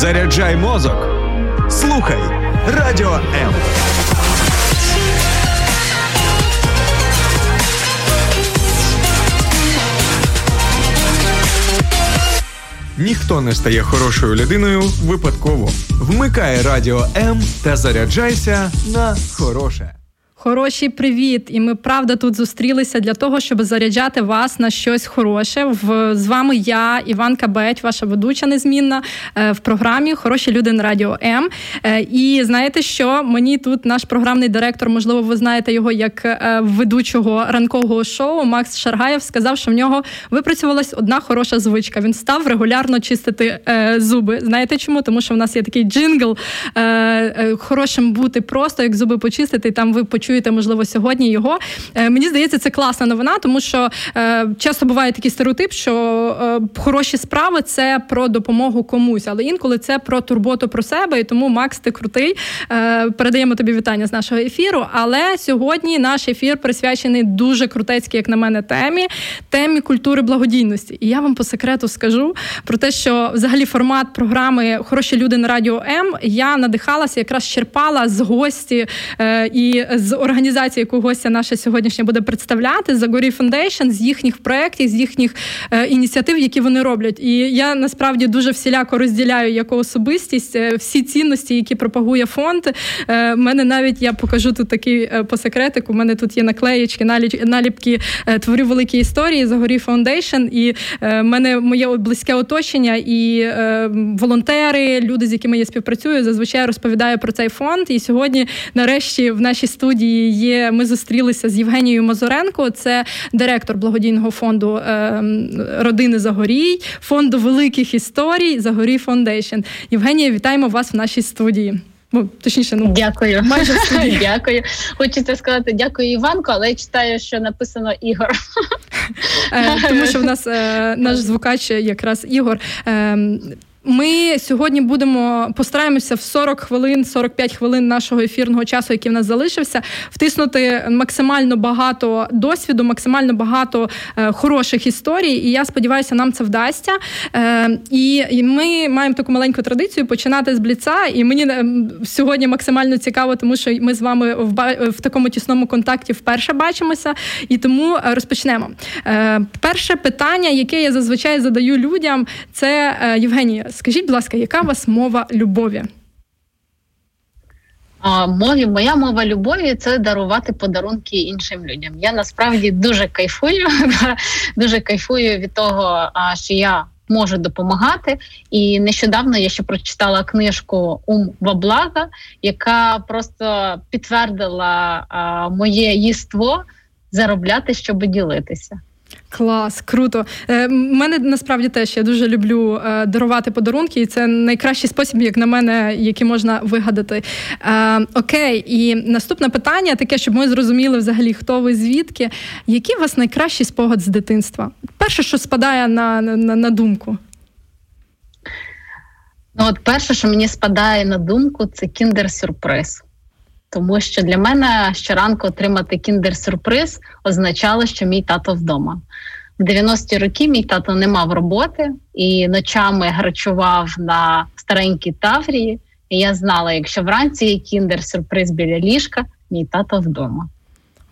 Заряджай мозок. Слухай радіо М. Ніхто не стає хорошою людиною випадково. Вмикай радіо М та заряджайся на хороше. Хороший привіт! І ми правда тут зустрілися для того, щоб заряджати вас на щось хороше. В з вами я, Іван Кабеть, ваша ведуча незмінна е, в програмі Хороші люди на радіо М. Е, і знаєте, що мені тут наш програмний директор, можливо, ви знаєте його як е, ведучого ранкового шоу Макс Шаргаєв сказав, що в нього випрацювалась одна хороша звичка. Він став регулярно чистити зуби. Знаєте чому? Тому що в нас є такий джингл хорошим бути просто, як зуби почистити, і там ви почуєте чуєте, можливо, сьогодні його. Е, мені здається, це класна новина, тому що е, часто буває такий стереотип, що е, хороші справи це про допомогу комусь, але інколи це про турботу про себе. І тому Макс, ти крутий. Передаємо тобі вітання з нашого ефіру. Але сьогодні наш ефір присвячений дуже крутецькій, як на мене, темі темі культури благодійності. І я вам по секрету скажу про те, що взагалі формат програми Хороші люди на радіо М я надихалася, якраз черпала з гості і з організації, яку гостя наша сьогоднішня буде представляти Загорі Foundation, з їхніх проєктів, з їхніх е, ініціатив, які вони роблять. І я насправді дуже всіляко розділяю як особистість е, всі цінності, які пропагує фонд. Е, мене навіть я покажу тут такий по секретику. У мене тут є наклеєчки, наліпки творю великі історії. Загорі Foundation. І в мене моє близьке оточення і волонтери, люди, з якими я співпрацюю, зазвичай розповідаю про цей фонд. І сьогодні, нарешті, в нашій студії є. Ми зустрілися з Євгенією Мазуренко, це директор благодійного фонду е, родини Загорій, фонду великих історій Zagoriy Foundation. Євгенія, вітаємо вас в нашій студії. Ну, точніше, ну дякую. Майже дякую. Хочеться сказати дякую Іванко, але я читаю, що написано Ігор. Е, тому що в нас е, наш звукач якраз Ігор. Ем, ми сьогодні будемо постараємося в 40 хвилин, 45 хвилин нашого ефірного часу, який в нас залишився, втиснути максимально багато досвіду, максимально багато е, хороших історій. І я сподіваюся, нам це вдасться. Е, і ми маємо таку маленьку традицію починати з бліца. І мені е, сьогодні максимально цікаво, тому що ми з вами в, в такому тісному контакті вперше бачимося. І тому е, розпочнемо. Е, перше питання, яке я зазвичай задаю людям, це е, Євгенія. Скажіть, будь ласка, яка у вас мова любові? Мові, моя мова любові це дарувати подарунки іншим людям. Я насправді дуже кайфую, дуже кайфую від того, що я можу допомагати. І нещодавно я ще прочитала книжку Ум Ваблага, яка просто підтвердила моє їство заробляти, щоб ділитися. Клас, круто. Е, Мене насправді теж я дуже люблю е, дарувати подарунки, і це найкращий спосіб, як на мене, який можна вигадати. Е, Окей, і наступне питання таке, щоб ми зрозуміли взагалі, хто ви звідки. Який у вас найкращий спогад з дитинства? Перше, що спадає на, на, на думку. Ну, от перше, що мені спадає на думку, це кіндер-сюрприз. Тому що для мене щоранку отримати кіндер-сюрприз означало, що мій тато вдома. В 90-ті роки мій тато не мав роботи і ночами грачував на старенькій таврії. І я знала, якщо вранці є кіндер-сюрприз біля ліжка, мій тато вдома.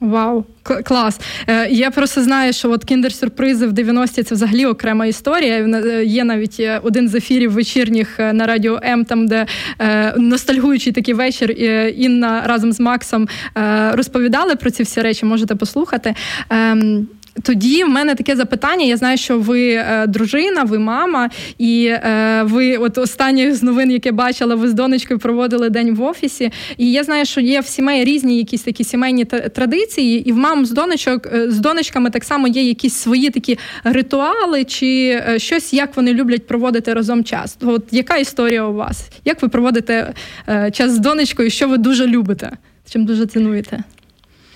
Вау, клас. Е, я просто знаю, що от кіндер-сюрпризи в 90-ті це взагалі окрема історія. Е, є навіть е, один з ефірів вечірніх на радіо М, там де ностальгуючий такий вечір Інна разом з Максом розповідали про ці всі речі. Можете послухати. Тоді в мене таке запитання. Я знаю, що ви е, дружина, ви мама, і е, ви, от останнє з новин, яке бачила, ви з донечкою проводили день в офісі. І я знаю, що є в сімей різні якісь такі сімейні традиції, і в мам з донечок е, з донечками так само є якісь свої такі ритуали, чи щось, як вони люблять проводити разом час. От яка історія у вас? Як ви проводите час з донечкою? Що ви дуже любите? Чим дуже цінуєте?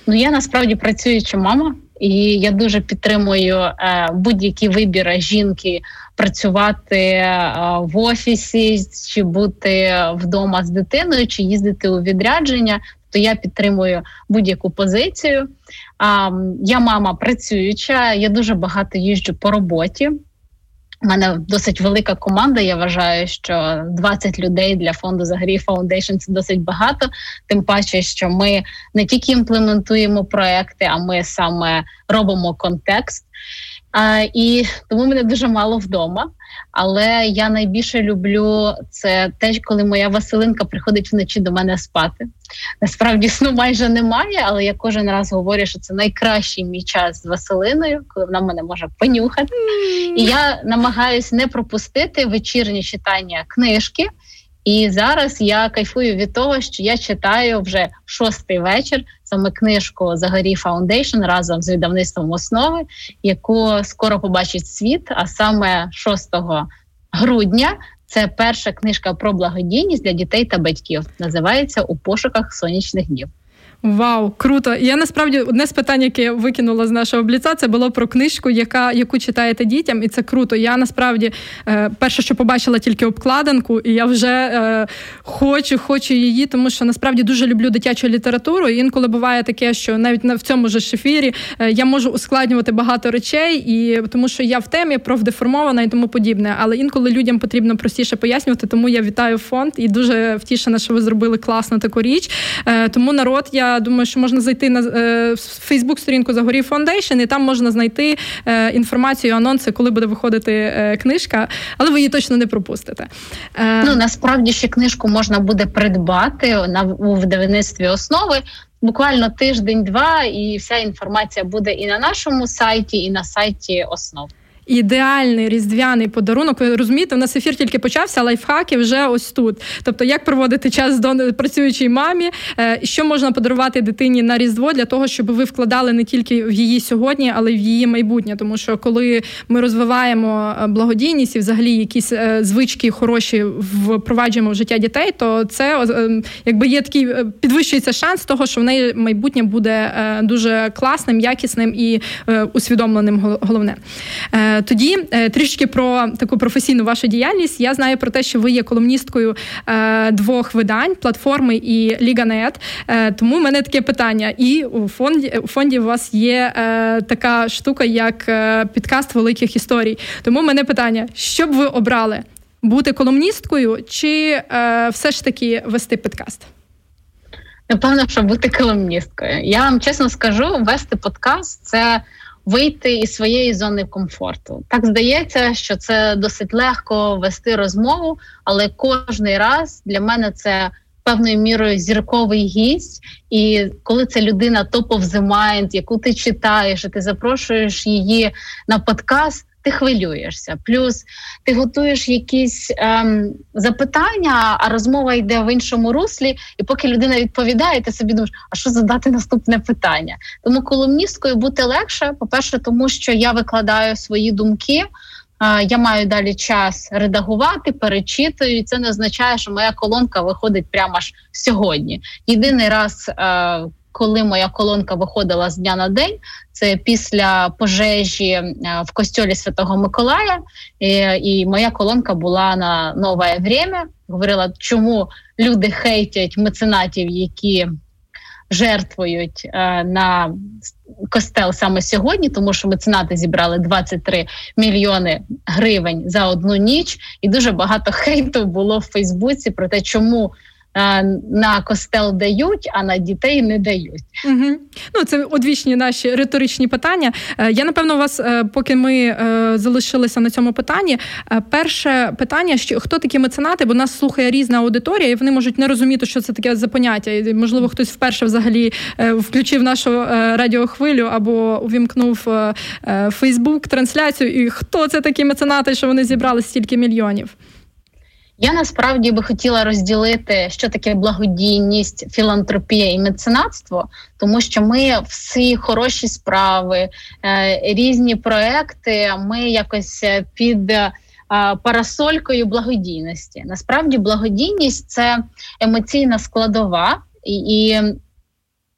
Ну я насправді працююча мама. І я дуже підтримую е, будь-які вибіри жінки працювати е, в офісі, чи бути вдома з дитиною, чи їздити у відрядження. То я підтримую будь-яку позицію. Я мама працююча, я дуже багато їжджу по роботі. У мене досить велика команда. Я вважаю, що 20 людей для фонду Загрі Foundation – це досить багато. Тим паче, що ми не тільки імплементуємо проекти, а ми саме робимо контекст. А, І тому мене дуже мало вдома. Але я найбільше люблю це те, коли моя Василинка приходить вночі до мене спати. Насправді сну майже немає, але я кожен раз говорю, що це найкращий мій час з Василиною, коли вона мене може понюхати. І я намагаюся не пропустити вечірнє читання книжки. І зараз я кайфую від того, що я читаю вже шостий вечір саме книжку Zagoriy Foundation разом з видавництвом основи, яку скоро побачить світ. А саме 6 грудня це перша книжка про благодійність для дітей та батьків. Називається у пошуках сонячних днів. Вау, круто! Я насправді одне з питань, яке я викинула з нашого бліца, це було про книжку, яка яку читаєте дітям, і це круто. Я насправді е, перше, що побачила тільки обкладинку, і я вже е, хочу, хочу її, тому що насправді дуже люблю дитячу літературу. І інколи буває таке, що навіть в цьому ж ефірі е, я можу ускладнювати багато речей, і тому що я в темі профдеформована і тому подібне. Але інколи людям потрібно простіше пояснювати, тому я вітаю фонд і дуже втішена, що ви зробили класну таку річ. Е, тому народ я думаю, що можна зайти на е, Фейсбук-сторінку Zagoriy Foundation, і там можна знайти е, інформацію, анонси, коли буде виходити е, книжка, але ви її точно не пропустите. Ну насправді ще книжку можна буде придбати на у видавництві основи. Буквально тиждень-два, і вся інформація буде і на нашому сайті, і на сайті основ ідеальний різдвяний подарунок. Ви розумієте, у нас ефір тільки почався, лайфхаки вже ось тут. Тобто, як проводити час з працюючій мамі, е, що можна подарувати дитині на різдво для того, щоб ви вкладали не тільки в її сьогодні, але й в її майбутнє. Тому що коли ми розвиваємо е, благодійність і взагалі якісь е, звички хороші впроваджуємо в життя дітей, то це якби є такий підвищується шанс того, що в неї майбутнє буде дуже класним, якісним і усвідомленим. Головне. Е, тоді е, трішки про таку професійну вашу діяльність. Я знаю про те, що ви є колумністкою е, двох видань платформи і Ліганет. Тому в мене таке питання. І у фонді у фонді у вас є така штука, як підкаст великих історій. Тому в мене питання: що б ви обрали? Бути колумністкою чи все ж таки вести подкаст? Напевно, що бути колумністкою. Я вам чесно скажу, вести подкаст це вийти із своєї зони комфорту. Так здається, що це досить легко вести розмову, але кожний раз для мене це певною мірою зірковий гість. І коли це людина топ of the mind, яку ти читаєш, і ти запрошуєш її на подкаст ти хвилюєшся. Плюс ти готуєш якісь ем, запитання, а розмова йде в іншому руслі, і поки людина відповідає, ти собі думаєш, а що задати наступне питання? Тому колумністкою бути легше. По перше, тому що я викладаю свої думки. Я маю далі час редагувати, перечитую. і Це не означає, що моя колонка виходить прямо аж сьогодні. Єдиний раз, е, коли моя колонка виходила з дня на день, це після пожежі е, в костьолі Святого Миколая. І, і моя колонка була на нове время. Говорила, чому люди хейтять меценатів, які жертвують е, на костел саме сьогодні, тому що меценати зібрали 23 мільйони гривень за одну ніч, і дуже багато хейту було в Фейсбуці про те, чому Е, на костел дають, а на дітей не дають. Угу. Ну це одвічні наші риторичні питання. Е, я напевно вас, е, поки ми залишилися на цьому питанні. Перше питання: що хто такі меценати? Бо нас слухає різна аудиторія, і вони можуть не розуміти, що це таке за поняття. Можливо, хтось вперше взагалі включив нашу радіохвилю або увімкнув Фейсбук трансляцію. І хто це такі меценати, що вони зібрали стільки мільйонів? Я насправді би хотіла розділити, що таке благодійність, філантропія і меценатство, тому що ми всі хороші справи, е, різні проекти. Ми якось е, під е, парасолькою благодійності. Насправді, благодійність це емоційна складова, і,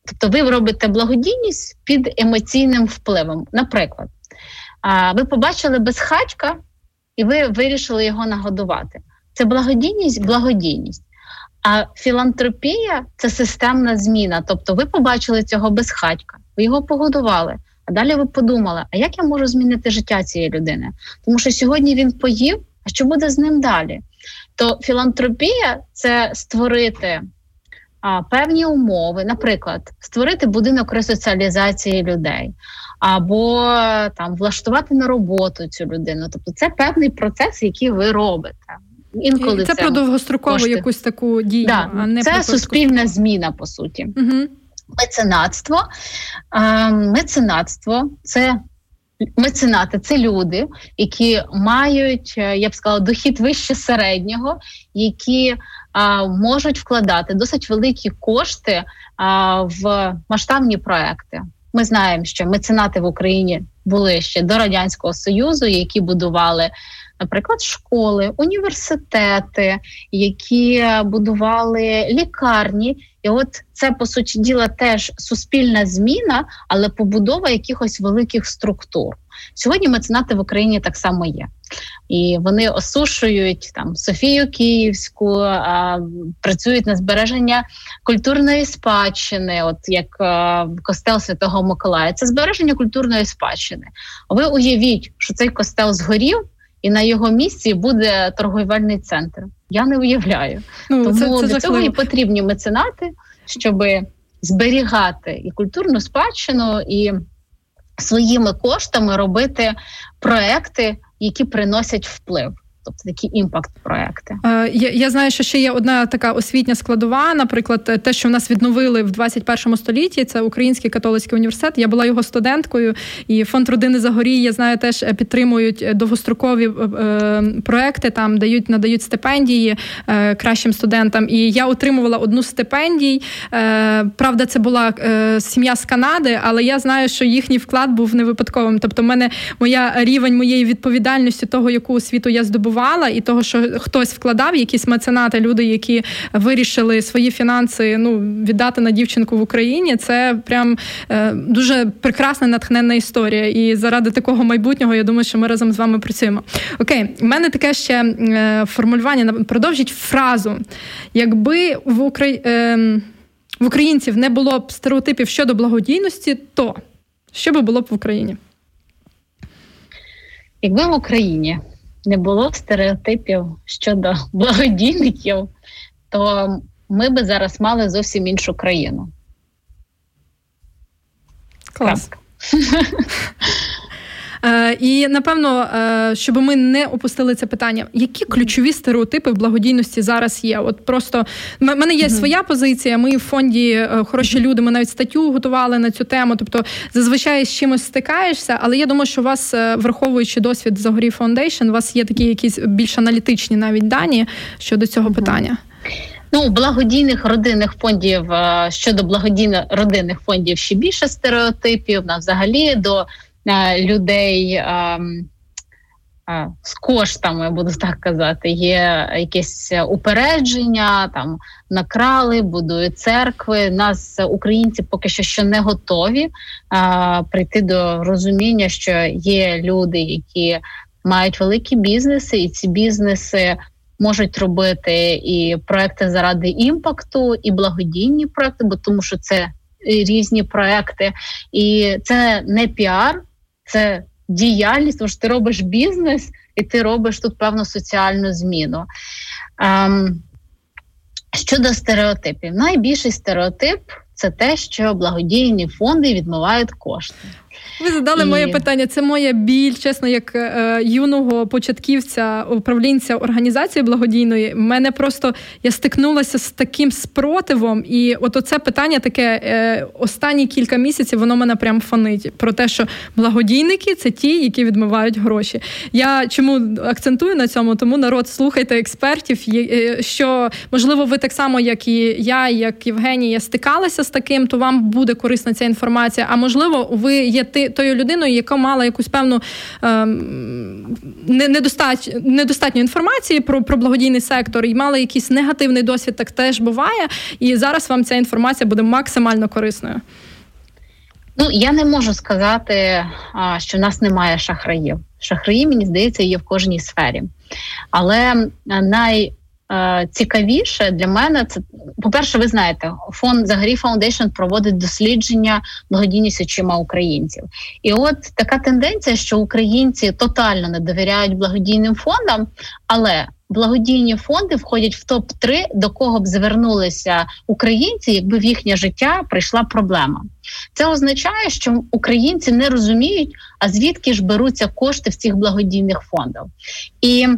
тобто, ви робите благодійність під емоційним впливом. Наприклад, ви побачили безхатька, і ви вирішили його нагодувати. Це благодійність, благодійність. А філантропія це системна зміна. Тобто, ви побачили цього безхатька, ви його погодували. А далі ви подумали, а як я можу змінити життя цієї людини? Тому що сьогодні він поїв, а що буде з ним далі? То філантропія це створити а, певні умови, наприклад, створити будинок ресоціалізації людей, або там влаштувати на роботу цю людину. Тобто, це певний процес, який ви робите. Інколи це, це про довгострокову кошти. якусь таку дію, да, а не це про суспільна зміна по суті. Угу. Меценатство. Меценатство це меценати, це люди, які мають, е, я б сказала, дохід вище середнього, які а, можуть вкладати досить великі кошти а, в масштабні проекти. Ми знаємо, що меценати в Україні були ще до радянського союзу, які будували наприклад, школи, університети, які будували лікарні. І от це по суті діла теж суспільна зміна, але побудова якихось великих структур. Сьогодні меценати в Україні так само є. І вони осушують там Софію Київську, а, працюють на збереження культурної спадщини, от як а, костел Святого Миколая. Це збереження культурної спадщини. Ви уявіть, що цей костел згорів, і на його місці буде торговельний центр. Я не уявляю. Ну, Тому це, це для цього і потрібні меценати, щоб зберігати і культурну спадщину, і своїми коштами робити проекти, які приносять вплив тобто такі імпакт-проекти. Е, я я знаю, що ще є одна така освітня складова. Наприклад, те, що в нас відновили в 21 столітті, це Український католицький університет. Я була його студенткою, і фонд родини Загорій, я знаю, теж підтримують довгострокові е, е, проекти. Там дають надають стипендії е, кращим студентам. І я отримувала одну стипендій. Е, правда, це була е, сім'я з Канади, але я знаю, що їхній вклад був не випадковим. Тобто, мене моя рівень моєї відповідальності, того, яку освіту я здобув мотивувала, і того, що хтось вкладав, якісь меценати, люди, які вирішили свої фінанси ну, віддати на дівчинку в Україні, це прям е, дуже прекрасна натхненна історія. І заради такого майбутнього я думаю, що ми разом з вами працюємо. Окей, у мене таке ще е, формулювання продовжіть фразу. Якби в Украї... е, в українців не було б стереотипів щодо благодійності, то що би було б в Україні? Якби в Україні не було стереотипів щодо благодійників, то ми би зараз мали зовсім іншу країну. Клас. Е, і напевно, е, щоб ми не опустили це питання, які ключові стереотипи в благодійності зараз є? От просто в мене є своя позиція. Ми в фонді е, хороші люди. Ми навіть статтю готували на цю тему. Тобто, зазвичай з чимось стикаєшся, але я думаю, що у вас, враховуючи досвід Zagoriy Foundation, у вас є такі якісь більш аналітичні навіть дані щодо цього питання. Ну, благодійних родинних фондів щодо благодійних родинних фондів ще більше стереотипів. На взагалі до людей ем, е, з коштами, буду так казати, є якесь упередження, там накрали, будують церкви. Нас українці поки що ще не готові а, е, прийти до розуміння, що є люди, які мають великі бізнеси, і ці бізнеси. Можуть робити і проекти заради імпакту, і благодійні проекти, бо тому що це різні проекти, і це не піар, це діяльність, тому що ти робиш бізнес і ти робиш тут певну соціальну зміну. Ем, Щодо стереотипів, найбільший стереотип це те, що благодійні фонди відмивають кошти. Ви задали і... моє питання. Це моя біль, чесно, як е, юного початківця управлінця організації благодійної. Мене просто я стикнулася з таким спротивом, і от оце питання таке е, останні кілька місяців воно мене прям фонить про те, що благодійники це ті, які відмивають гроші. Я чому акцентую на цьому? Тому народ слухайте експертів, е, що можливо ви так само, як і я, як Євгенія, стикалися з таким, то вам буде корисна ця інформація. А можливо, ви є ти тою людиною, яка мала якусь певну е, недостатньо, недостатньо інформації про про благодійний сектор і мала якийсь негативний досвід, так теж буває. І зараз вам ця інформація буде максимально корисною. Ну, я не можу сказати, що в нас немає шахраїв. Шахраї, мені здається, є в кожній сфері. Але найцікавіше для мене це по-перше, ви знаєте, фонд Zagoriy Foundation проводить дослідження благодійність очима українців. І от така тенденція, що українці тотально не довіряють благодійним фондам, але благодійні фонди входять в топ 3 до кого б звернулися українці, якби в їхнє життя прийшла проблема. Це означає, що українці не розуміють, а звідки ж беруться кошти в цих благодійних фондах. І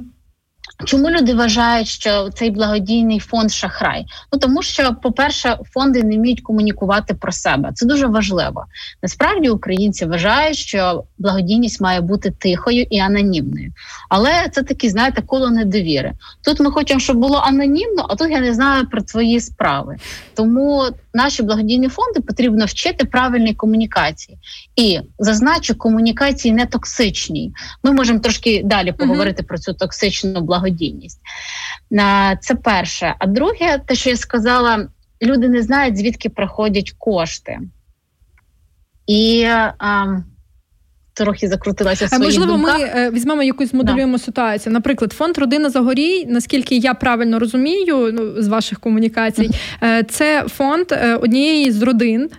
Чому люди вважають, що цей благодійний фонд шахрай? Ну тому що, по-перше, фонди не вміють комунікувати про себе. Це дуже важливо. Насправді українці вважають, що благодійність має бути тихою і анонімною. Але це такі, знаєте, коло недовіри. Тут ми хочемо, щоб було анонімно, а тут я не знаю про твої справи. Тому наші благодійні фонди потрібно вчити правильній комунікації. І зазначу, комунікації не токсичні. Ми можемо трошки далі поговорити mm-hmm. про цю токсичну благодійність. Це перше. А друге, те, що я сказала, люди не знають, звідки приходять кошти. І а, трохи закрутилася своїм Можливо, думках. ми е, візьмемо якусь моделюємо да. ситуацію. Наприклад, фонд Родина Загорій, наскільки я правильно розумію, ну з ваших комунікацій, mm-hmm. це фонд е, однієї з родин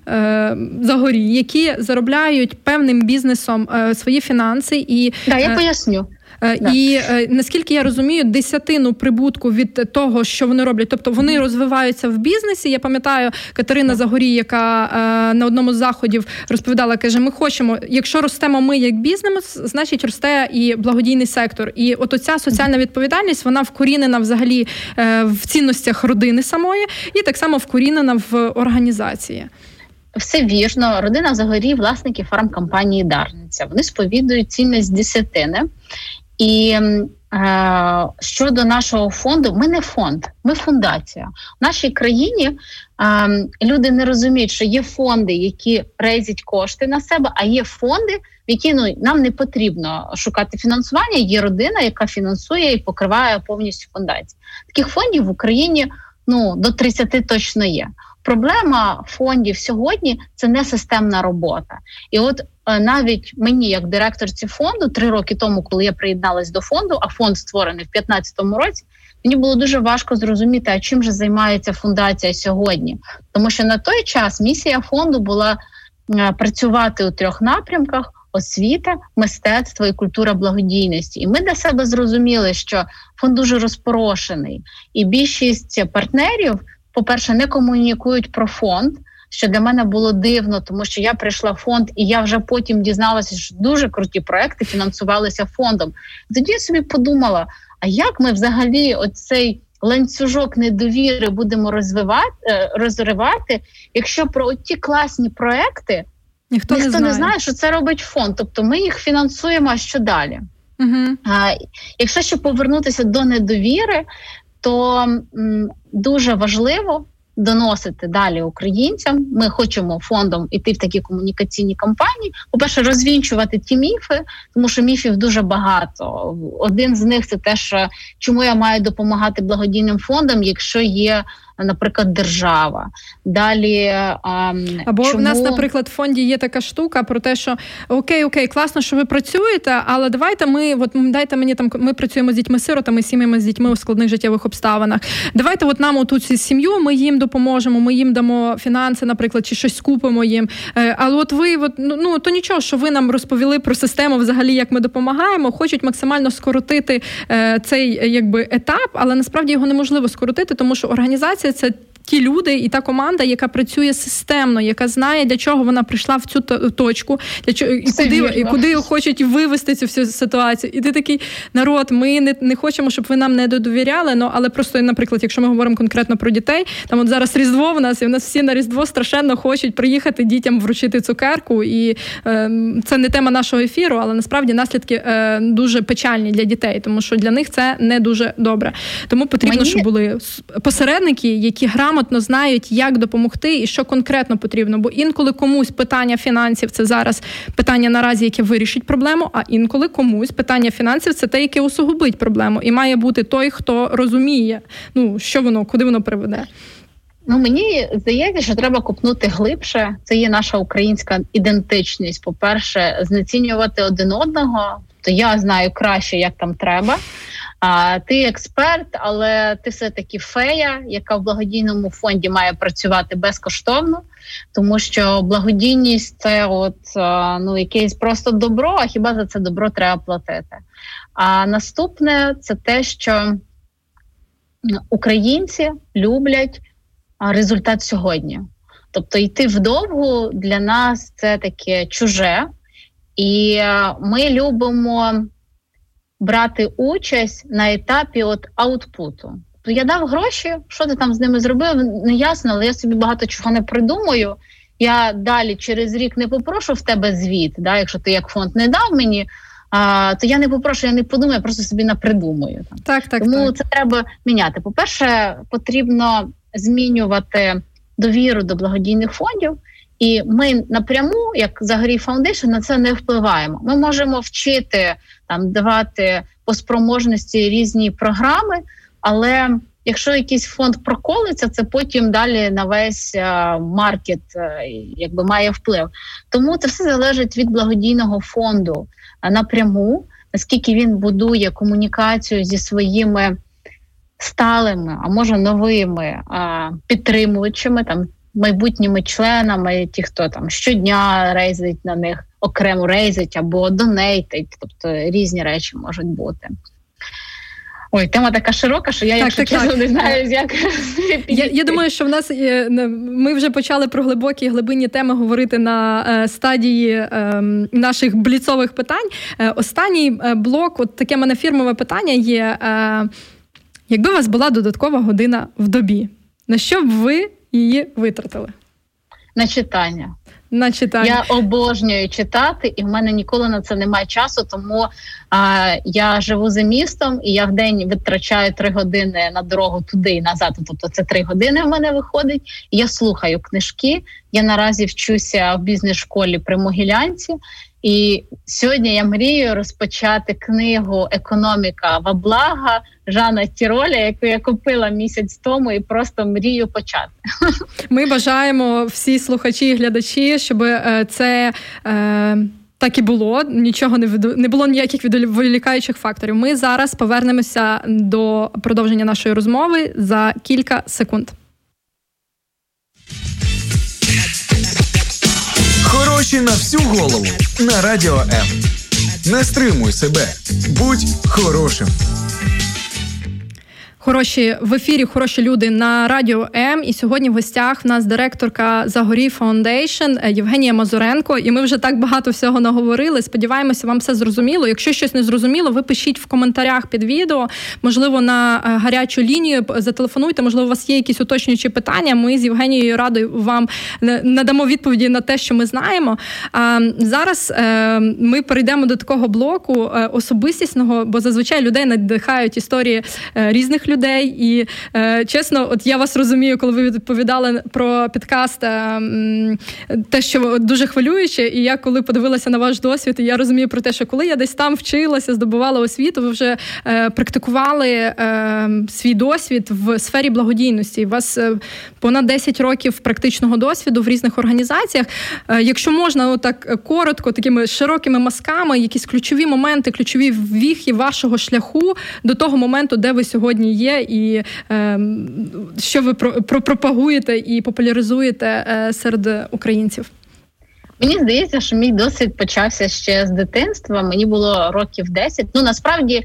Загорій, які заробляють певним бізнесом свої фінанси і да, я поясню. Е, і е, наскільки я розумію, десятину прибутку від того, що вони роблять, тобто вони розвиваються в бізнесі. Я пам'ятаю Катерина Загорій, яка е, на одному з заходів розповідала, каже: Ми хочемо, якщо ростемо ми як бізнес, значить росте і благодійний сектор. І от оця соціальна відповідальність вона вкорінена взагалі в цінностях родини самої, і так само вкорінена в організації. Все вірно, родина Загорій, власники фармкомпанії Дарниця. Вони сповідують цінність десятини. І е, щодо нашого фонду, ми не фонд, ми фундація. В нашій країні е, люди не розуміють, що є фонди, які рейзять кошти на себе, а є фонди, в які ну нам не потрібно шукати фінансування. Є родина, яка фінансує і покриває повністю фундацію. Таких фондів в Україні ну до 30 точно є. Проблема фондів сьогодні це не системна робота, і от е, навіть мені, як директорці фонду, три роки тому, коли я приєдналась до фонду, а фонд створений в 2015 році. Мені було дуже важко зрозуміти, а чим же займається фундація сьогодні, тому що на той час місія фонду була е, працювати у трьох напрямках: освіта, мистецтво і культура благодійності. І ми для себе зрозуміли, що фонд дуже розпорошений, і більшість партнерів по-перше, не комунікують про фонд. Що для мене було дивно, тому що я прийшла в фонд, і я вже потім дізналася, що дуже круті проекти фінансувалися фондом. Тоді я собі подумала: а як ми взагалі оцей ланцюжок недовіри будемо розвивати е, розривати, якщо про ті класні проекти ніхто, ніхто не, знає. не знає, що це робить фонд? Тобто ми їх фінансуємо а що далі. Угу. А, Якщо ще повернутися до недовіри, то дуже важливо доносити далі українцям. Ми хочемо фондом іти в такі комунікаційні кампанії. По перше, розвінчувати ті міфи, тому що міфів дуже багато. Один з них це те, що чому я маю допомагати благодійним фондам, якщо є наприклад, держава. Далі а, або чому... в нас, наприклад, в фонді є така штука про те, що окей, окей, класно, що ви працюєте, але давайте ми, от дайте мені там, ми працюємо з дітьми-сиротами, сім'ями з дітьми у складних життєвих обставинах. Давайте, от нам оту цю сім'ю, ми їм допоможемо, ми їм дамо фінанси, наприклад, чи щось купимо їм. Е, але от ви, от, ну, ну то нічого, що ви нам розповіли про систему, взагалі, як ми допомагаємо, хочуть максимально скоротити е, цей якби етап, але насправді його неможливо скоротити, тому що організація це ті люди і та команда, яка працює системно, яка знає, для чого вона прийшла в цю точку, для чого і куди і куди хочуть вивести цю всю ситуацію. І ти такий народ, ми не не хочемо, щоб ви нам не додовіряли. Ну але просто, наприклад, якщо ми говоримо конкретно про дітей, там от зараз різдво в нас, і в нас всі на різдво страшенно хочуть приїхати дітям вручити цукерку. І е, це не тема нашого ефіру, але насправді наслідки е, дуже печальні для дітей, тому що для них це не дуже добре. Тому потрібно, Мені... щоб були посередники, які грамотно грамотно знають, як допомогти і що конкретно потрібно. Бо інколи комусь питання фінансів це зараз питання наразі, яке вирішить проблему. А інколи комусь питання фінансів це те, яке усугубить проблему, і має бути той, хто розуміє, ну що воно, куди воно приведе. Ну мені здається, що треба купнути глибше. Це є наша українська ідентичність. По перше, знецінювати один одного. То я знаю краще, як там треба. А ти експерт, але ти все таки фея, яка в благодійному фонді має працювати безкоштовно, тому що благодійність це от ну якесь просто добро. А хіба за це добро треба платити? А наступне це те, що українці люблять результат сьогодні. Тобто йти вдовгу для нас це таке чуже, і ми любимо брати участь на етапі от аутпуту. То я дав гроші, що ти там з ними зробив, не ясно, але я собі багато чого не придумаю. Я далі через рік не попрошу в тебе звіт, да, якщо ти як фонд не дав мені, а, то я не попрошу, я не подумаю, я просто собі напридумую. Так, так, Тому так. це треба міняти. По-перше, потрібно змінювати довіру до благодійних фондів. І ми напряму, як Zagoriy Foundation, на це не впливаємо. Ми можемо вчити там давати по спроможності різні програми, але якщо якийсь фонд проколиться, це потім далі на весь а, маркет а, якби має вплив. Тому це все залежить від благодійного фонду а, напряму, наскільки він будує комунікацію зі своїми сталими, а може новими підтримувачами там майбутніми членами, ті, хто там щодня рейзить на них окремо рейзить або донейтить, тобто різні речі можуть бути. Ой, тема така широка, що я так, якщо так, чесно, так. не знаю, як я я думаю, що в нас ми вже почали про глибокі глибинні теми говорити на е, стадії е, наших бліцових питань. Е, останній е, блок, от таке мене фірмове питання є: якби у вас була додаткова година в добі, на що б ви її витратили? На читання. На читання. Я обожнюю читати, і в мене ніколи на це немає часу, тому а, я живу за містом, і я в день витрачаю три години на дорогу туди і назад. Тобто це три години в мене виходить. Я слухаю книжки. Я наразі вчуся в бізнес-школі при Могилянці. І сьогодні я мрію розпочати книгу Економіка во блага Жана Тіроля, яку я купила місяць тому, і просто мрію почати. Ми бажаємо всі слухачі і глядачі, щоб е, це. Е... Так і було, нічого не видно, не було ніяких відволікаючих факторів. Ми зараз повернемося до продовження нашої розмови за кілька секунд. Хороші на всю голову на радіо М. Не стримуй себе, будь хорошим. Хороші в ефірі, хороші люди на радіо М. І сьогодні в гостях в нас директорка Zagoriy Foundation Євгенія Мазуренко. І ми вже так багато всього наговорили. Сподіваємося, вам все зрозуміло. Якщо щось не зрозуміло, ви пишіть в коментарях під відео. Можливо, на е, гарячу лінію зателефонуйте. Можливо, у вас є якісь уточнюючі питання. Ми з Євгенією радою вам надамо відповіді на те, що ми знаємо. А зараз е, ми перейдемо до такого блоку е, особистісного, бо зазвичай людей надихають історії різних людей людей. І е, чесно, от я вас розумію, коли ви відповідали про підкаст, е, те, що дуже хвилююче, і я коли подивилася на ваш досвід, і я розумію про те, що коли я десь там вчилася, здобувала освіту, ви вже е, практикували е, свій досвід в сфері благодійності. У вас е, понад 10 років практичного досвіду в різних організаціях. Е, якщо можна, отак коротко, такими широкими мазками, якісь ключові моменти, ключові віхи вашого шляху до того моменту, де ви сьогодні є, і е, що ви пропагуєте і популяризуєте е, серед українців? Мені здається, що мій досвід почався ще з дитинства. Мені було років 10. Ну насправді.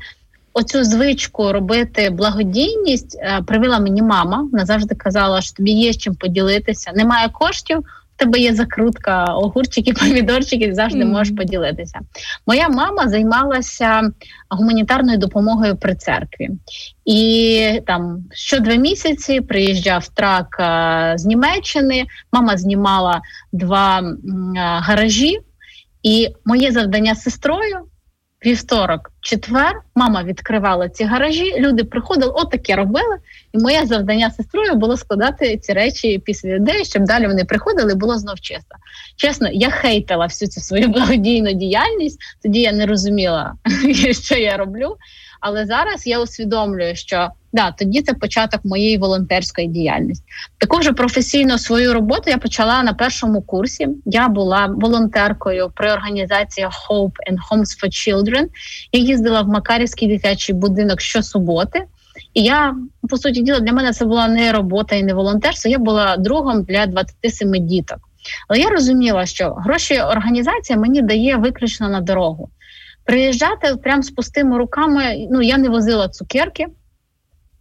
Оцю звичку робити благодійність е, привела мені мама. Вона завжди казала, що тобі є чим поділитися. Немає коштів, тебе є закрутка, огурчики, помідорчики, завжди можеш поділитися. Моя мама займалася гуманітарною допомогою при церкві, і там що два місяці приїжджав трак а, з Німеччини. Мама знімала два а, гаражі, і моє завдання з сестрою вівторок, четвер, мама відкривала ці гаражі. Люди приходили, отаке робили. І моє завдання сестрою було складати ці речі після людей, щоб далі вони приходили. Було знов чисто. Чесно, я хейтила всю цю свою благодійну діяльність. Тоді я не розуміла, що я роблю. Але зараз я усвідомлюю, що да, тоді це початок моєї волонтерської діяльності. Також професійно свою роботу я почала на першому курсі. Я була волонтеркою при організації Hope and Homes for Children. Я їздила в Макарівський дитячий будинок щосуботи. І я по суті діла для мене це була не робота і не волонтерство. Я була другом для 27 діток. Але я розуміла, що гроші організація мені дає виключно на дорогу. Приїжджати прямо з пустими руками. Ну я не возила цукерки.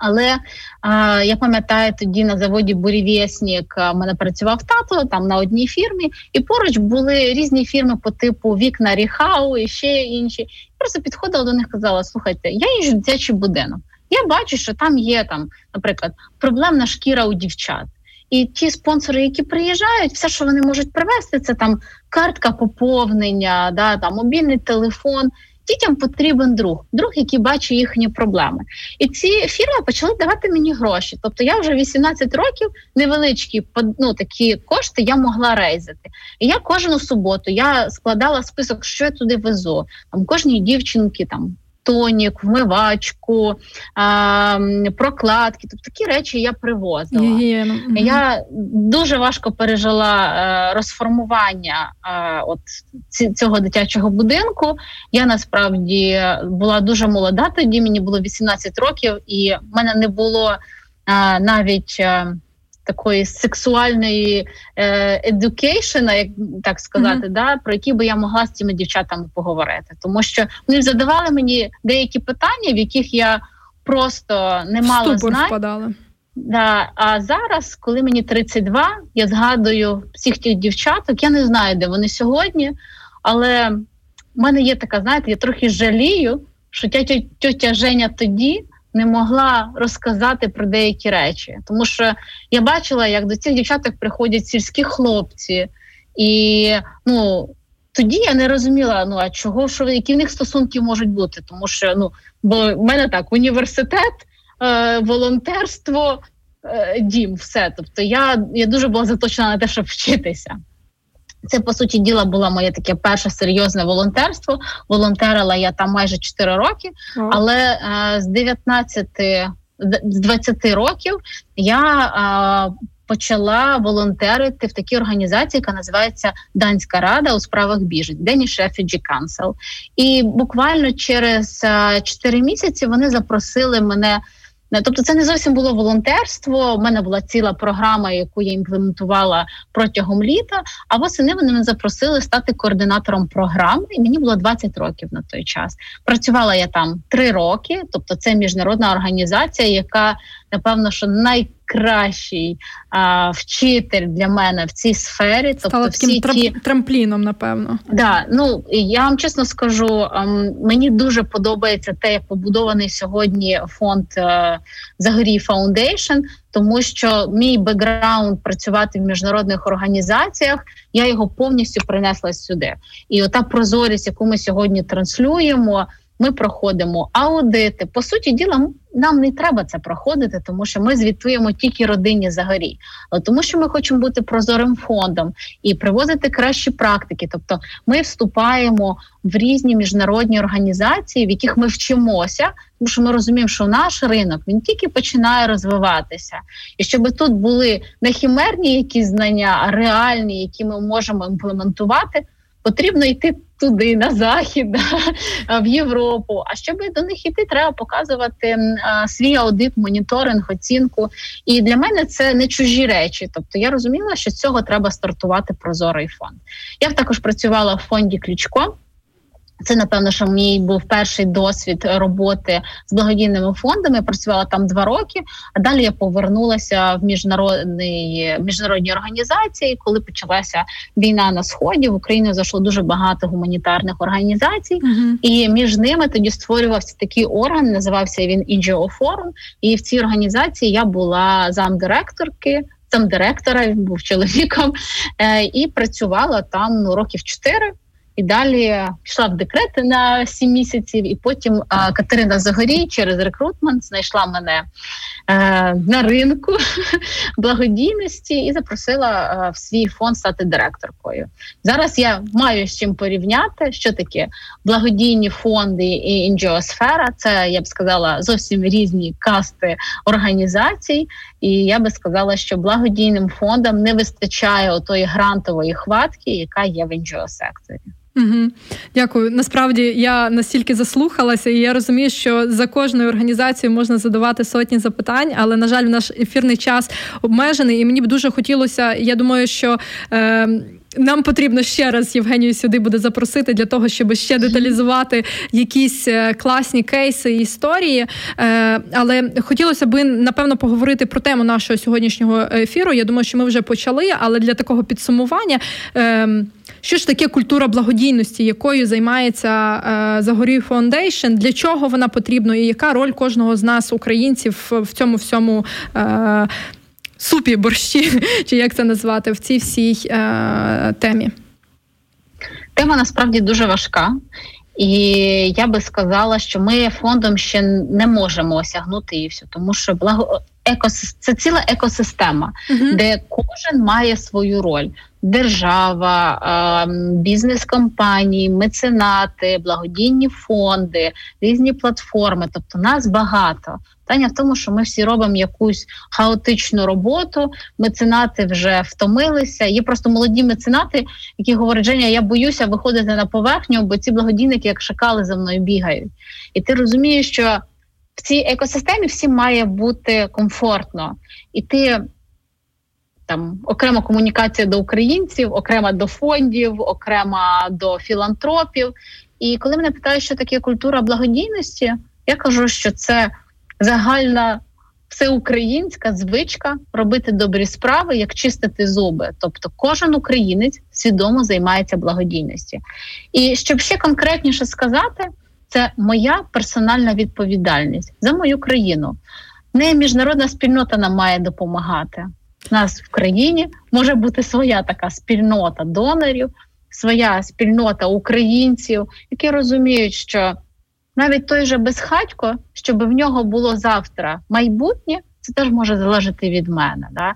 Але а, я пам'ятаю, тоді на заводі Бурівєснік в мене працював тато там на одній фірмі, і поруч були різні фірми по типу вікна Ріхау і ще інші. Просто підходила до них казала: слухайте, я їжджу дитячий будинок. Я бачу, що там є там, наприклад, проблемна шкіра у дівчат. І ті спонсори, які приїжджають, все, що вони можуть привезти, це там картка поповнення, да, там мобільний телефон. Дітям потрібен друг, друг, який бачить їхні проблеми. І ці фірми почали давати мені гроші. Тобто я вже 18 років невеличкі ну, такі кошти я могла рейзити. І я кожну суботу я складала список, що я туди везу. Там кожній дівчинки там тонік, вмивачку, а, прокладки. Тобто такі речі я привозила. Гігієну. Я дуже важко пережила а, е, розформування а, от цього дитячого будинку. Я насправді була дуже молода тоді, мені було 18 років, і в мене не було а, навіть. Такої сексуальної е, education, як так сказати, mm-hmm. да, про які би я могла з цими дівчатами поговорити. Тому що вони задавали мені деякі питання, в яких я просто не мала знань. Да, А зараз, коли мені 32, я згадую всіх тих дівчаток, я не знаю, де вони сьогодні, але в мене є така, знаєте, я трохи жалію, що тетя, тетя Женя тоді не могла розказати про деякі речі, тому що я бачила, як до цих дівчаток приходять сільські хлопці, і ну тоді я не розуміла, ну а чого що які в них стосунки можуть бути, тому що ну бо в мене так університет, е, волонтерство, е, дім, все. Тобто я, я дуже була заточена на те, щоб вчитися. Це по суті діла було моє таке перше серйозне волонтерство. Волонтерила я там майже 4 роки, але е, з 19, з 20 років я е, почала волонтерити в такій організації, яка називається Данська Рада у справах біжень Danish Refugee Council. І буквально через е, 4 місяці вони запросили мене. Е, тобто, це не зовсім було волонтерство. У мене була ціла програма, яку я імплементувала протягом літа. А восени вони мене запросили стати координатором програми, і мені було 20 років на той час. Працювала я там 3 роки, тобто це міжнародна організація, яка напевно що найкращий а, вчитель для мене в цій сфері. Тобто Стала всі таким ті... трампліном, напевно. Да, ну я вам чесно скажу, ем, мені дуже подобається те, як побудований сьогодні фонд е, Zagoriy Foundation, тому що мій бекграунд працювати в міжнародних організаціях, я його повністю принесла сюди. І ота прозорість, яку ми сьогодні транслюємо ми проходимо аудити. По суті, діла нам не треба це проходити, тому що ми звітуємо тільки родині загорі, але тому, що ми хочемо бути прозорим фондом і привозити кращі практики. Тобто, ми вступаємо в різні міжнародні організації, в яких ми вчимося, тому що ми розуміємо, що наш ринок він тільки починає розвиватися, і щоб тут були не хімерні якісь знання, а реальні, які ми можемо імплементувати потрібно йти туди, на захід, в Європу. А щоб до них йти, треба показувати свій аудит, моніторинг, оцінку. І для мене це не чужі речі. Тобто я розуміла, що з цього треба стартувати прозорий фонд. Я також працювала в фонді Ключко. Це напевно, що мій був перший досвід роботи з благодійними фондами. Працювала там два роки. А далі я повернулася в міжнародні міжнародні організації. Коли почалася війна на сході, в Україну зайшло дуже багато гуманітарних організацій, uh-huh. і між ними тоді створювався такий орган. Називався він NGO Forum. І в цій організації я була замдиректорки. Замдиректора він був чоловіком е, і працювала там ну років чотири. І далі пішла в декрет на сім місяців, і потім а, Катерина Загорій через рекрутмент знайшла мене е, на ринку благодійності і запросила е, в свій фонд стати директоркою. Зараз я маю з чим порівняти, що таке благодійні фонди і інджіосфера. Це я б сказала зовсім різні касти організацій. І я би сказала, що благодійним фондам не вистачає отої грантової хватки, яка є в інджіо секторі. Угу. Дякую. Насправді я настільки заслухалася, і я розумію, що за кожною організацією можна задавати сотні запитань, але на жаль, наш ефірний час обмежений, і мені б дуже хотілося. Я думаю, що. Е, нам потрібно ще раз Євгенію сюди буде запросити для того, щоб ще деталізувати якісь е, класні кейси і історії. Е, але хотілося б напевно поговорити про тему нашого сьогоднішнього ефіру. Я думаю, що ми вже почали, але для такого підсумування. Ем, що ж таке культура благодійності, якою займається е, Загорій Фондейшн, для чого вона потрібна, і яка роль кожного з нас, українців, в цьому всьому супі борщі, чи як це назвати, в цій всій е, темі? Тема насправді дуже важка. І я би сказала, що ми фондом ще не можемо осягнути і все, тому що благо екосистема це ціла екосистема, uh-huh. де кожен має свою роль держава, бізнес-компанії, меценати, благодійні фонди, різні платформи. Тобто нас багато. Питання в тому, що ми всі робимо якусь хаотичну роботу. Меценати вже втомилися. Є просто молоді меценати, які говорять, Женя, я боюся виходити на поверхню, бо ці благодійники, як шакали, за мною бігають. І ти розумієш, що в цій екосистемі всім має бути комфортно. І ти там окрема комунікація до українців, окрема до фондів, окрема до філантропів. І коли мене питають, що таке культура благодійності, я кажу, що це загальна всеукраїнська звичка робити добрі справи, як чистити зуби. Тобто, кожен українець свідомо займається благодійністю. І щоб ще конкретніше сказати, це моя персональна відповідальність за мою країну. Не міжнародна спільнота нам має допомагати. Нас в країні може бути своя така спільнота донорів, своя спільнота українців, які розуміють, що навіть той же безхатько, щоб в нього було завтра майбутнє, це теж може залежати від мене. Да?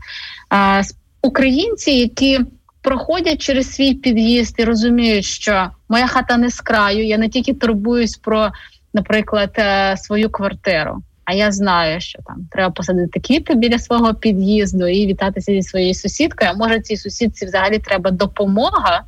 А, Українці, які проходять через свій під'їзд і розуміють, що моя хата не з краю, я не тільки турбуюсь про, наприклад, е, свою квартиру. А я знаю, що там треба посадити квіти біля свого під'їзду і вітатися зі своєю сусідкою. А може цій сусідці взагалі треба допомога.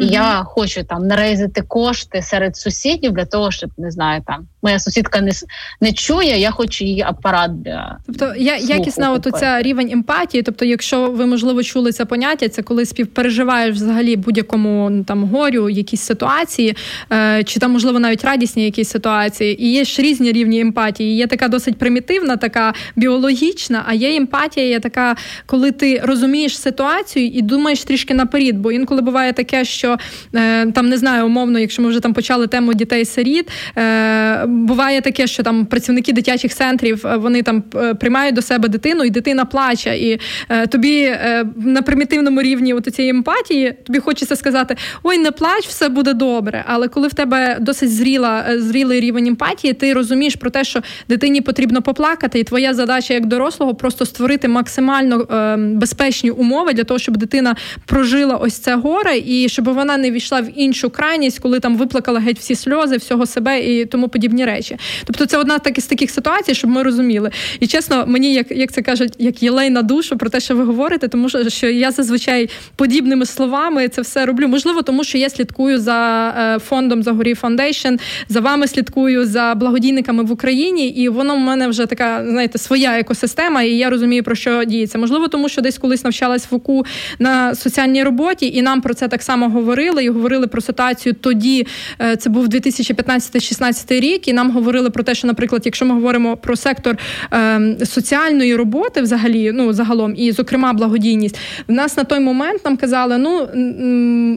І mm-hmm. я хочу там нарейзити кошти серед сусідів для того, щоб не знаю, там моя сусідка не не чує. Я хочу її апарат для тобто я якісна от оця рівень емпатії. Тобто, якщо ви можливо чули це поняття, це коли співпереживаєш взагалі будь-якому там горю, якісь ситуації, е, чи там можливо навіть радісні якісь ситуації, і є ж різні рівні емпатії. Є така досить примітивна, така біологічна. А є емпатія, є така, коли ти розумієш ситуацію і думаєш трішки наперед. Бо інколи буває таке, що що е, там не знаю, умовно, якщо ми вже там почали тему дітей-сиріт, е, буває таке, що там працівники дитячих центрів е, вони там приймають до себе дитину, і дитина плаче. І тобі на примітивному рівні от цієї емпатії тобі хочеться сказати: ой, не плач, все буде добре. Але коли в тебе досить зріла, зрілий рівень емпатії, ти розумієш про те, що дитині потрібно поплакати, і твоя задача як дорослого просто створити максимально безпечні умови для того, щоб дитина прожила ось це горе, і щоб вона не війшла в іншу крайність, коли там виплакала геть всі сльози, всього себе і тому подібні речі. Тобто, це одна з таких ситуацій, щоб ми розуміли. І чесно, мені як як це кажуть, як єлей на душу про те, що ви говорите, тому що я зазвичай подібними словами це все роблю. Можливо, тому що я слідкую за е, фондом Zagoriy Foundation, за вами слідкую за благодійниками в Україні, і воно в мене вже така, знаєте, своя екосистема, і я розумію, про що діється. Можливо, тому що десь колись навчалась в УКУ на соціальній роботі, і нам про це так само говорили говорили і говорили про ситуацію тоді. Е, це був 2015-16 рік, і нам говорили про те, що, наприклад, якщо ми говоримо про сектор ем, соціальної роботи, взагалі, ну загалом, і зокрема благодійність, в нас на той момент нам казали, ну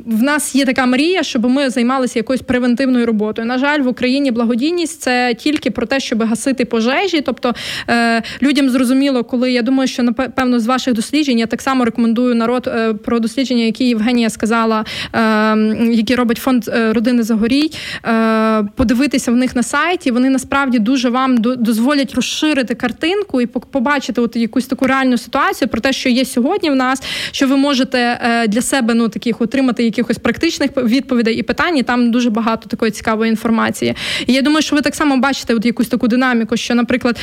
в нас є така мрія, щоб ми займалися якоюсь превентивною роботою. На жаль, в Україні благодійність це тільки про те, щоб гасити пожежі. Тобто е, людям зрозуміло, коли я думаю, що напевно з ваших досліджень я так само рекомендую народ е, про дослідження, які Євгенія сказала які робить фонд родини Загорій, подивитися в них на сайті. Вони насправді дуже вам дозволять розширити картинку і побачити от якусь таку реальну ситуацію про те, що є сьогодні в нас, що ви можете для себе ну таких отримати якихось практичних відповідей і питань. І Там дуже багато такої цікавої інформації. І я думаю, що ви так само бачите от якусь таку динаміку, що, наприклад,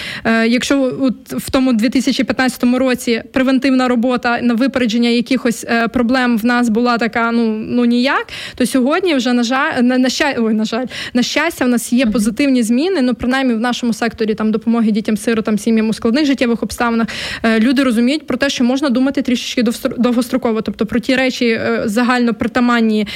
якщо от в тому 2015 році превентивна робота на випередження якихось е, проблем в нас була така, ну ну ніяк, то сьогодні вже на жаль, на, на щастя, ой, на жаль, на щастя, в нас є позитивні зміни. Ну принаймні в нашому секторі там допомоги дітям сиротам, сім'ям у складних життєвих обставинах. Е, люди розуміють про те, що можна думати трішечки довгостроково, тобто про ті речі е, загально притаманні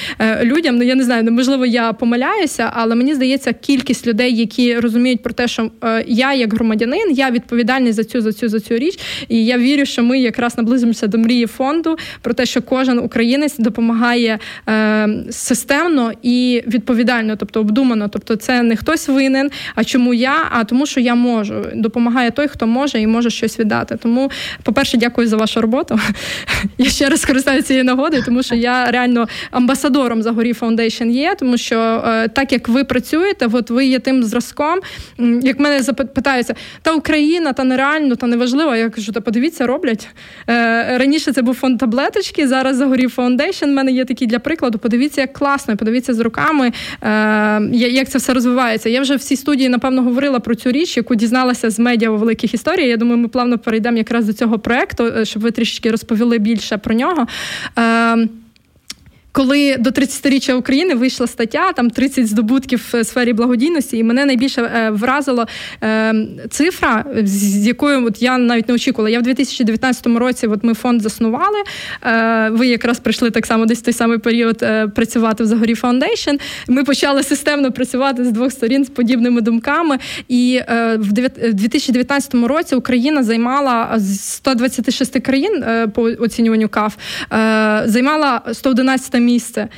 людям. Ну я не знаю, можливо, я помиляюся, але мені здається, кількість людей, які розуміють про те, що я як громадянин, я відповідальний за цю за цю за цю річ, і я вірю, що ми якраз наблизимося до мрії фонду про те, що кожен українець допомагає е, системно і відповідально, тобто обдумано. Тобто, це не хтось винен, а чому я, а тому, що я можу. Допомагає той, хто може і може щось віддати. Тому, по-перше, дякую за вашу роботу. Я ще раз скористаюся цією нагодою, тому що я реально амбасадором Zagoriy Foundation є, тому що е, так як ви працюєте, от ви є тим зразком. Як мене запитаються, та Україна, та нереально, та неважливо. Я кажу, та подивіться, роблять. Е, Раніше це був фонд Таблеточки, зараз Zagoriy Foundation. У мене є такі для прикладу. Подивіться, як класно, подивіться з руками, е, як це все розвивається. Я вже в цій студії, напевно, говорила про цю річ, яку дізналася з медіа у великих історій. Я думаю, ми плавно перейдемо якраз до цього проекту, е, щоб ви трішечки розповіли більше про нього. Коли до 30-річчя України вийшла стаття, там 30 здобутків в сфері благодійності, і мене найбільше е, вразила е, цифра, з якою от я навіть не очікувала. Я в 2019 році от ми фонд заснували. Е, ви якраз прийшли так само десь в той самий період працювати в Zagoriy Foundation. Ми почали системно працювати з двох сторін з подібними думками. І в 2019 році Україна займала з 126 країн по оцінюванню КАФ, займала 111 місце місце.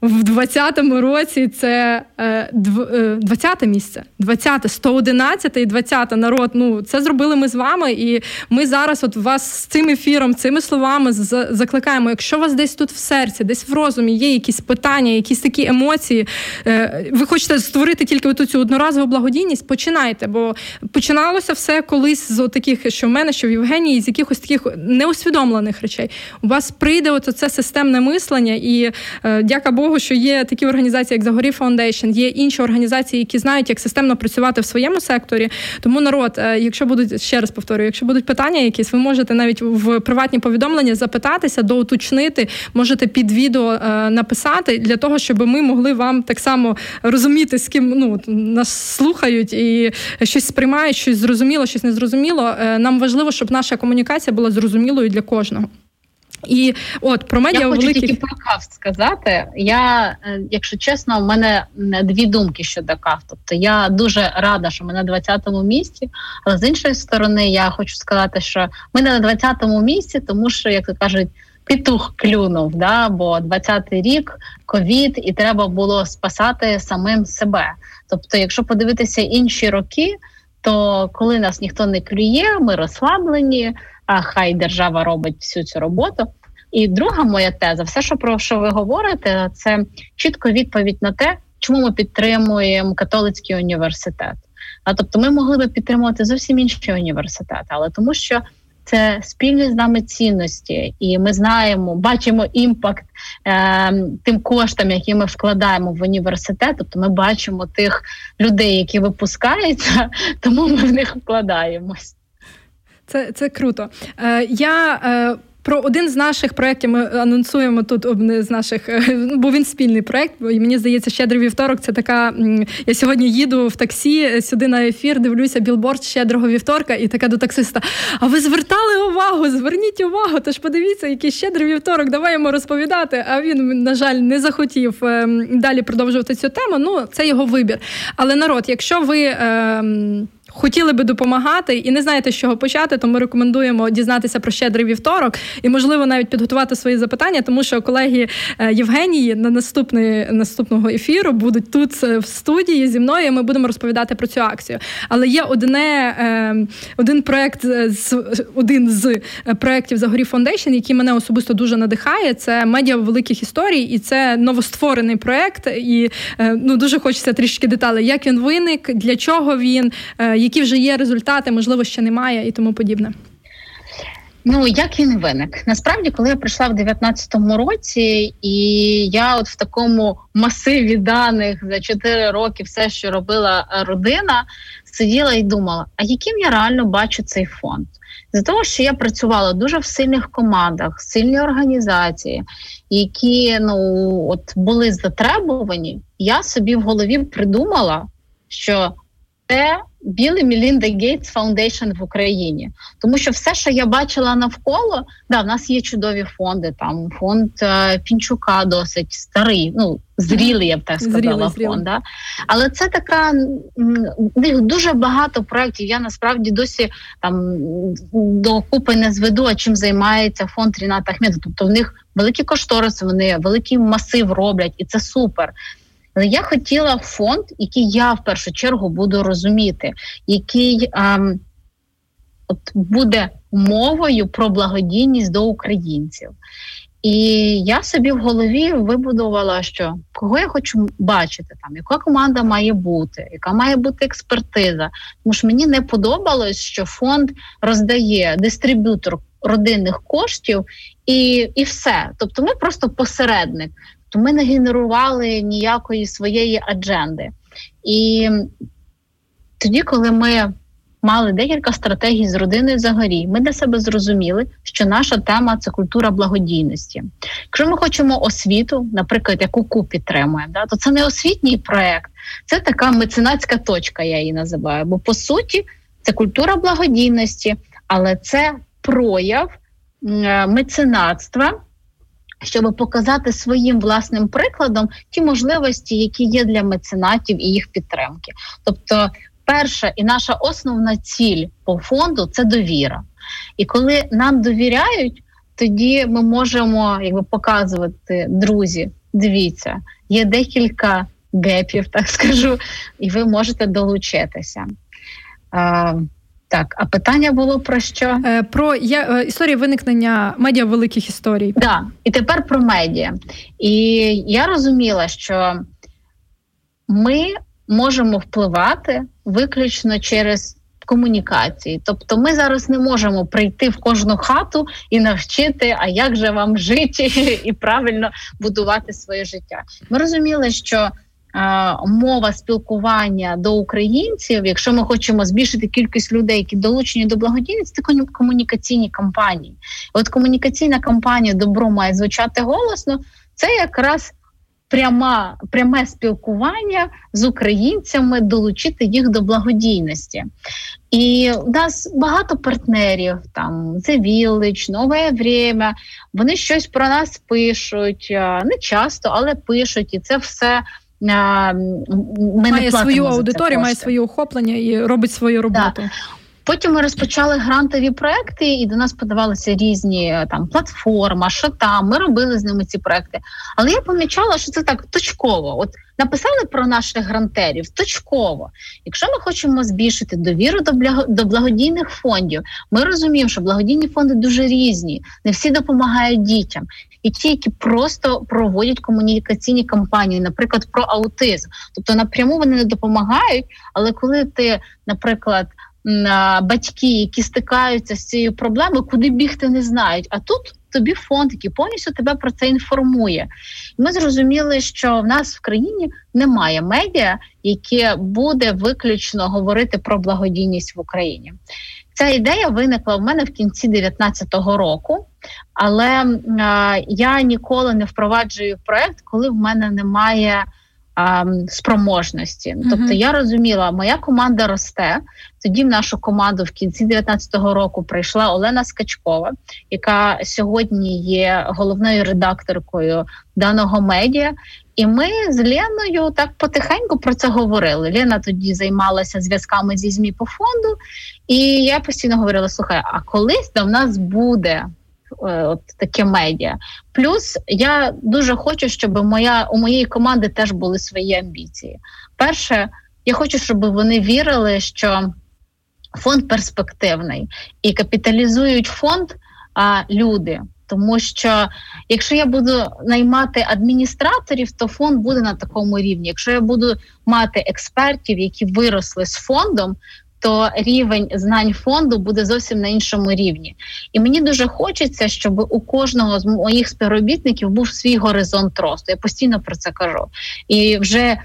В 20-му році це 20-те е, місце, 20-те, 111 і 20 народ. Ну це зробили ми з вами, і ми зараз, от вас з цим ефіром, цими словами закликаємо. Якщо у вас десь тут в серці, десь в розумі є якісь питання, якісь такі емоції, е, ви хочете створити тільки оту цю одноразову благодійність, починайте, бо починалося все колись з таких, що в мене, що в Євгенії, з якихось таких неусвідомлених речей. У вас прийде оце системне мислення, і е, дяка Богу того, що є такі організації, як Zagoriy Foundation, є інші організації, які знають, як системно працювати в своєму секторі. Тому народ, е, якщо будуть ще раз повторюю, якщо будуть питання, якісь ви можете навіть в приватні повідомлення запитатися, доуточнити, можете під відео е, написати для того, щоб ми могли вам так само розуміти, з ким ну нас слухають і щось сприймають, щось зрозуміло, щось незрозуміло. Е, нам важливо, щоб наша комунікація була зрозумілою для кожного. І от про медіа Я хочу великих... тільки про каф сказати. Я, е, якщо чесно, у мене дві думки щодо каф. Тобто я дуже рада, що ми на 20-му місці, але з іншої сторони, я хочу сказати, що ми не на 20-му місці, тому що, як то кажуть, петух клюнув, да, бо 20-й рік ковід, і треба було спасати самим себе. Тобто, якщо подивитися інші роки, то коли нас ніхто не клює, ми розслаблені а хай держава робить всю цю роботу. І друга моя теза, все, що про що ви говорите, це чітко відповідь на те, чому ми підтримуємо католицький університет. А тобто, ми могли би підтримувати зовсім інші університети, але тому, що це спільні з нами цінності, і ми знаємо, бачимо імпакт е, тим коштам, які ми вкладаємо в університет. Тобто ми бачимо тих людей, які випускаються, тому ми в них вкладаємось. Це це круто. Е, Я е, про один з наших проєктів ми анонсуємо тут один з наших, е, бо він спільний проєкт, мені здається, щедрий вівторок. Це така. Я сьогодні їду в таксі е, сюди на ефір, дивлюся білборд щедрого вівторка, і така до таксиста. А ви звертали увагу? Зверніть увагу! Тож подивіться, який щедрий вівторок, давай йому розповідати. А він, на жаль, не захотів ем, далі продовжувати цю тему. Ну, це його вибір. Але народ, якщо ви. Хотіли би допомагати і не знаєте, з чого почати, то ми рекомендуємо дізнатися про щедрий вівторок і, можливо, навіть підготувати свої запитання, тому що колеги е, Євгенії на наступний наступного ефіру будуть тут е, в студії зі мною. і Ми будемо розповідати про цю акцію. Але є одне е, один проект з один з проєктів Zagoriy Foundation, який мене особисто дуже надихає. Це медіа великих історій, і це новостворений проект. І ну дуже хочеться трішки деталей, як він виник, для чого він які вже є результати, можливо, ще немає і тому подібне. Ну як він виник? Насправді, коли я прийшла в 19-му році, і я от в такому масиві даних за 4 роки, все, що робила родина, сиділа і думала, а яким я реально бачу цей фонд? За того, що я працювала дуже в сильних командах, сильні організації, які ну от були затребувані, я собі в голові придумала, що це Bill & Melinda Gates Foundation в Україні, тому що все, що я бачила навколо, да, в нас є чудові фонди. Там фонд е, Пінчука досить старий, ну зрілий, я б так сказала. Зрілий, фонд, да? але це така в них дуже багато проєктів. Я насправді досі там до купи не зведу, а чим займається фонд Ріната Ахмеда. Тобто в них великі кошториси, вони великий масив роблять, і це супер. Але я хотіла фонд, який я в першу чергу буду розуміти, який ем, от буде мовою про благодійність до українців. І я собі в голові вибудувала, що кого я хочу бачити, там яка команда має бути, яка має бути експертиза. Тому що мені не подобалось, що фонд роздає дистриб'ютор родинних коштів і і все. Тобто, ми просто посередник то ми не генерували ніякої своєї адженди. І тоді, коли ми мали декілька стратегій з родиною Загорій, ми для себе зрозуміли, що наша тема це культура благодійності. Якщо ми хочемо освіту, наприклад, яку КУ підтримує, да, то це не освітній проект, це така меценатська точка, я її називаю. Бо по суті, це культура благодійності, але це прояв меценатства щоб показати своїм власним прикладом ті можливості, які є для меценатів і їх підтримки. Тобто, перша і наша основна ціль по фонду це довіра. І коли нам довіряють, тоді ми можемо якби показувати друзі. Дивіться, є декілька гепів, так скажу, і ви можете долучитися. Так, а питання було про що? Е, про я, е, історію виникнення медіа великих історій. Так, да, і тепер про медіа. І я розуміла, що ми можемо впливати виключно через комунікації. Тобто, ми зараз не можемо прийти в кожну хату і навчити, а як же вам жити і правильно будувати своє життя. Ми розуміли, що мова спілкування до українців, якщо ми хочемо збільшити кількість людей, які долучені до благодійності, це комунікаційні кампанії. От комунікаційна кампанія Добро має звучати голосно. Це якраз пряма, пряме спілкування з українцями, долучити їх до благодійності. І у нас багато партнерів, там The Village, Нове Время, вони щось про нас пишуть, не часто, але пишуть, і це все ми має не свою аудиторію, має своє охоплення і робить свою роботу. Да. Потім ми розпочали грантові проекти, і до нас подавалися різні там платформа, що там. Ми робили з ними ці проекти. Але я помічала, що це так точково. От написали про наших грантерів точково. Якщо ми хочемо збільшити довіру до до благодійних фондів, ми розуміємо, що благодійні фонди дуже різні, не всі допомагають дітям. І ті, які просто проводять комунікаційні кампанії, наприклад, про аутизм, тобто напряму вони не допомагають. Але коли ти, наприклад, батьки, які стикаються з цією проблемою, куди бігти не знають. А тут тобі фонд, який повністю тебе про це інформує. Ми зрозуміли, що в нас в країні немає медіа, яке буде виключно говорити про благодійність в Україні. Ця ідея виникла в мене в кінці 2019 року, але е, я ніколи не впроваджую проект, коли в мене немає спроможності. Uh-huh. Тобто я розуміла, моя команда росте. Тоді в нашу команду в кінці 2019 року прийшла Олена Скачкова, яка сьогодні є головною редакторкою даного медіа. І ми з Леною так потихеньку про це говорили. Лена тоді займалася зв'язками зі ЗМІ по фонду, і я постійно говорила: слухай, а колись до нас буде Е, от таке медіа. Плюс я дуже хочу, щоб моя у моєї команди теж були свої амбіції. Перше, я хочу, щоб вони вірили, що фонд перспективний і капіталізують фонд а, люди. Тому що якщо я буду наймати адміністраторів, то фонд буде на такому рівні. Якщо я буду мати експертів, які виросли з фондом, то рівень знань фонду буде зовсім на іншому рівні. І мені дуже хочеться, щоб у кожного з моїх співробітників був свій горизонт росту. Я постійно про це кажу. І вже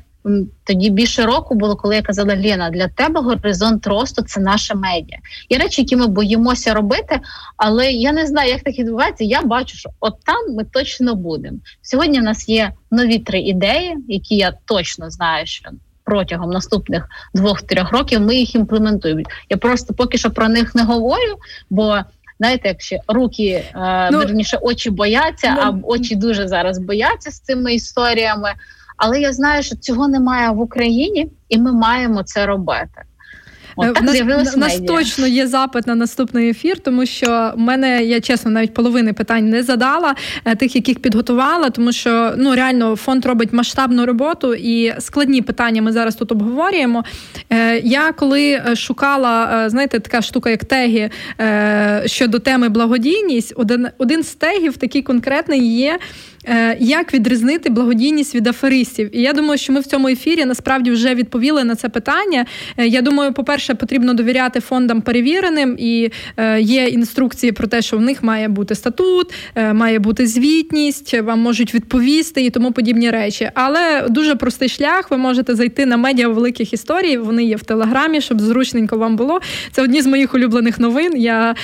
тоді більше року було, коли я казала Лена, для тебе горизонт росту це наша медіа. Є речі, які ми боїмося робити, але я не знаю, як так відбувається. Я бачу, що от там ми точно будемо. Сьогодні в нас є нові три ідеї, які я точно знаю, що протягом наступних двох-трьох років ми їх імплементуємо. Я просто поки що про них не говорю, бо знаєте, якщо руки е, ну, верніше очі бояться, ну, а очі дуже зараз бояться з цими історіями. Але я знаю, що цього немає в Україні, і ми маємо це робити. От е, нас, нас точно є запит на наступний ефір, тому що в мене я чесно навіть половини питань не задала, е, тих, яких підготувала, тому що ну реально фонд робить масштабну роботу і складні питання ми зараз тут обговорюємо. Е, я коли шукала, знаєте, така штука, як теги щодо теми благодійність, один один з тегів такий конкретний є. Е, як відрізнити благодійність від аферистів? І я думаю, що ми в цьому ефірі насправді вже відповіли на це питання. Е, я думаю, по-перше, потрібно довіряти фондам перевіреним, і е, є інструкції про те, що в них має бути статут, має бути звітність, вам можуть відповісти і тому подібні речі. Але дуже простий шлях. Ви можете зайти на медіа великих історій. Вони є в телеграмі, щоб зручненько вам було. Це одні з моїх улюблених новин. Я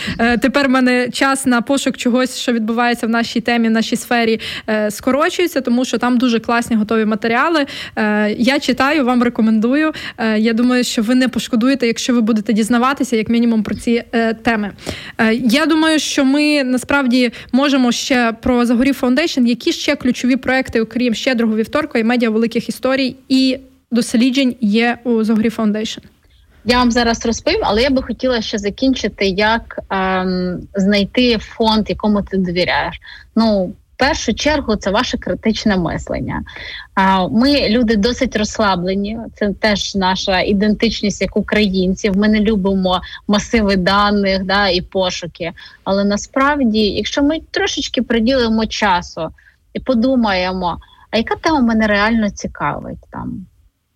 тепер в мене час на пошук чогось, що відбувається в нашій темі, в нашій сфері. Е, скорочується, тому що там дуже класні готові матеріали. Е, я читаю, вам рекомендую. Е, я думаю, що ви не пошкодуєте, якщо ви будете дізнаватися, як мінімум, про ці теми. Я думаю, що ми насправді можемо ще про Zagoriy Foundation, які ще ключові проекти, окрім щедрого вівторка і медіа великих історій і досліджень є у Zagoriy Foundation. Я вам зараз розповім, але я би хотіла ще закінчити, як ем, знайти фонд, якому ти довіряєш. Ну першу чергу це ваше критичне мислення. Ми люди досить розслаблені. Це теж наша ідентичність як українців. Ми не любимо масиви даних да, і пошуки. Але насправді, якщо ми трошечки приділимо часу і подумаємо, а яка тема мене реально цікавить там?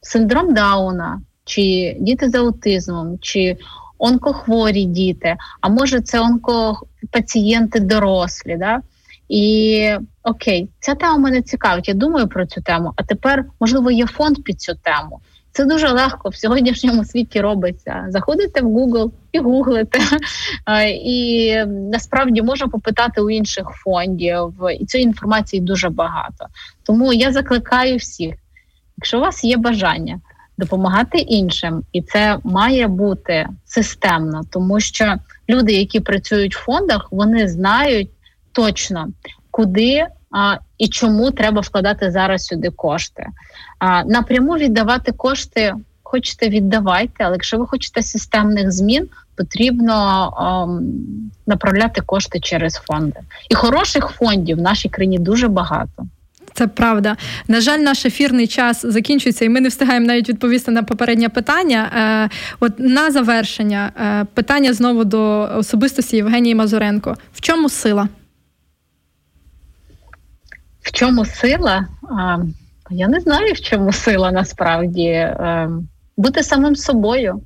Синдром Дауна, чи діти з аутизмом, чи онкохворі діти, а може це онкопацієнти дорослі. Да? І окей, ця тема мене цікавить. Я думаю про цю тему. А тепер, можливо, є фонд під цю тему. Це дуже легко в сьогоднішньому світі робиться. Заходите в Google і гуглите, і насправді можна попитати у інших фондів, і цієї інформації дуже багато. Тому я закликаю всіх, якщо у вас є бажання допомагати іншим, і це має бути системно, тому що люди, які працюють в фондах, вони знають точно куди а, і чому треба вкладати зараз сюди кошти. А, Напряму віддавати кошти. Хочете віддавайте, але якщо ви хочете системних змін, потрібно ем, направляти кошти через фонди. І хороших фондів в нашій країні дуже багато. Це правда. На жаль, наш ефірний час закінчується, і ми не встигаємо навіть відповісти на попереднє питання. Е, от на завершення е, питання знову до особистості Євгенії Мазуренко: в чому сила? В чому сила? Я не знаю, в чому сила насправді е, бути самим собою.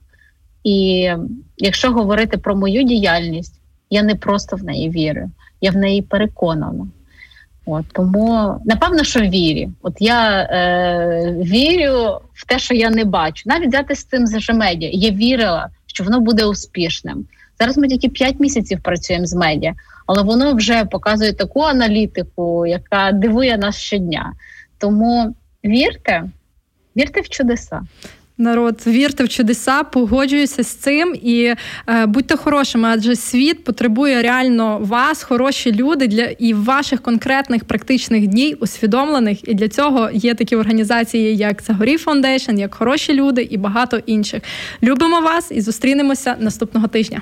І якщо говорити про мою діяльність, я не просто в неї вірю, я в неї переконана. От, Тому, напевно, що вірю. От я е, вірю в те, що я не бачу. Навіть взяти з цим за медіа. Я вірила, що воно буде успішним. Зараз ми тільки 5 місяців працюємо з медіа, але воно вже показує таку аналітику, яка дивує нас щодня. Тому вірте, вірте в чудеса. Народ, вірте в чудеса, погоджуюся з цим і е, будьте хорошими, адже світ потребує реально вас, хороші люди для і ваших конкретних практичних днів, усвідомлених. І для цього є такі організації, як Zagoriy Foundation, як хороші люди і багато інших. Любимо вас і зустрінемося наступного тижня.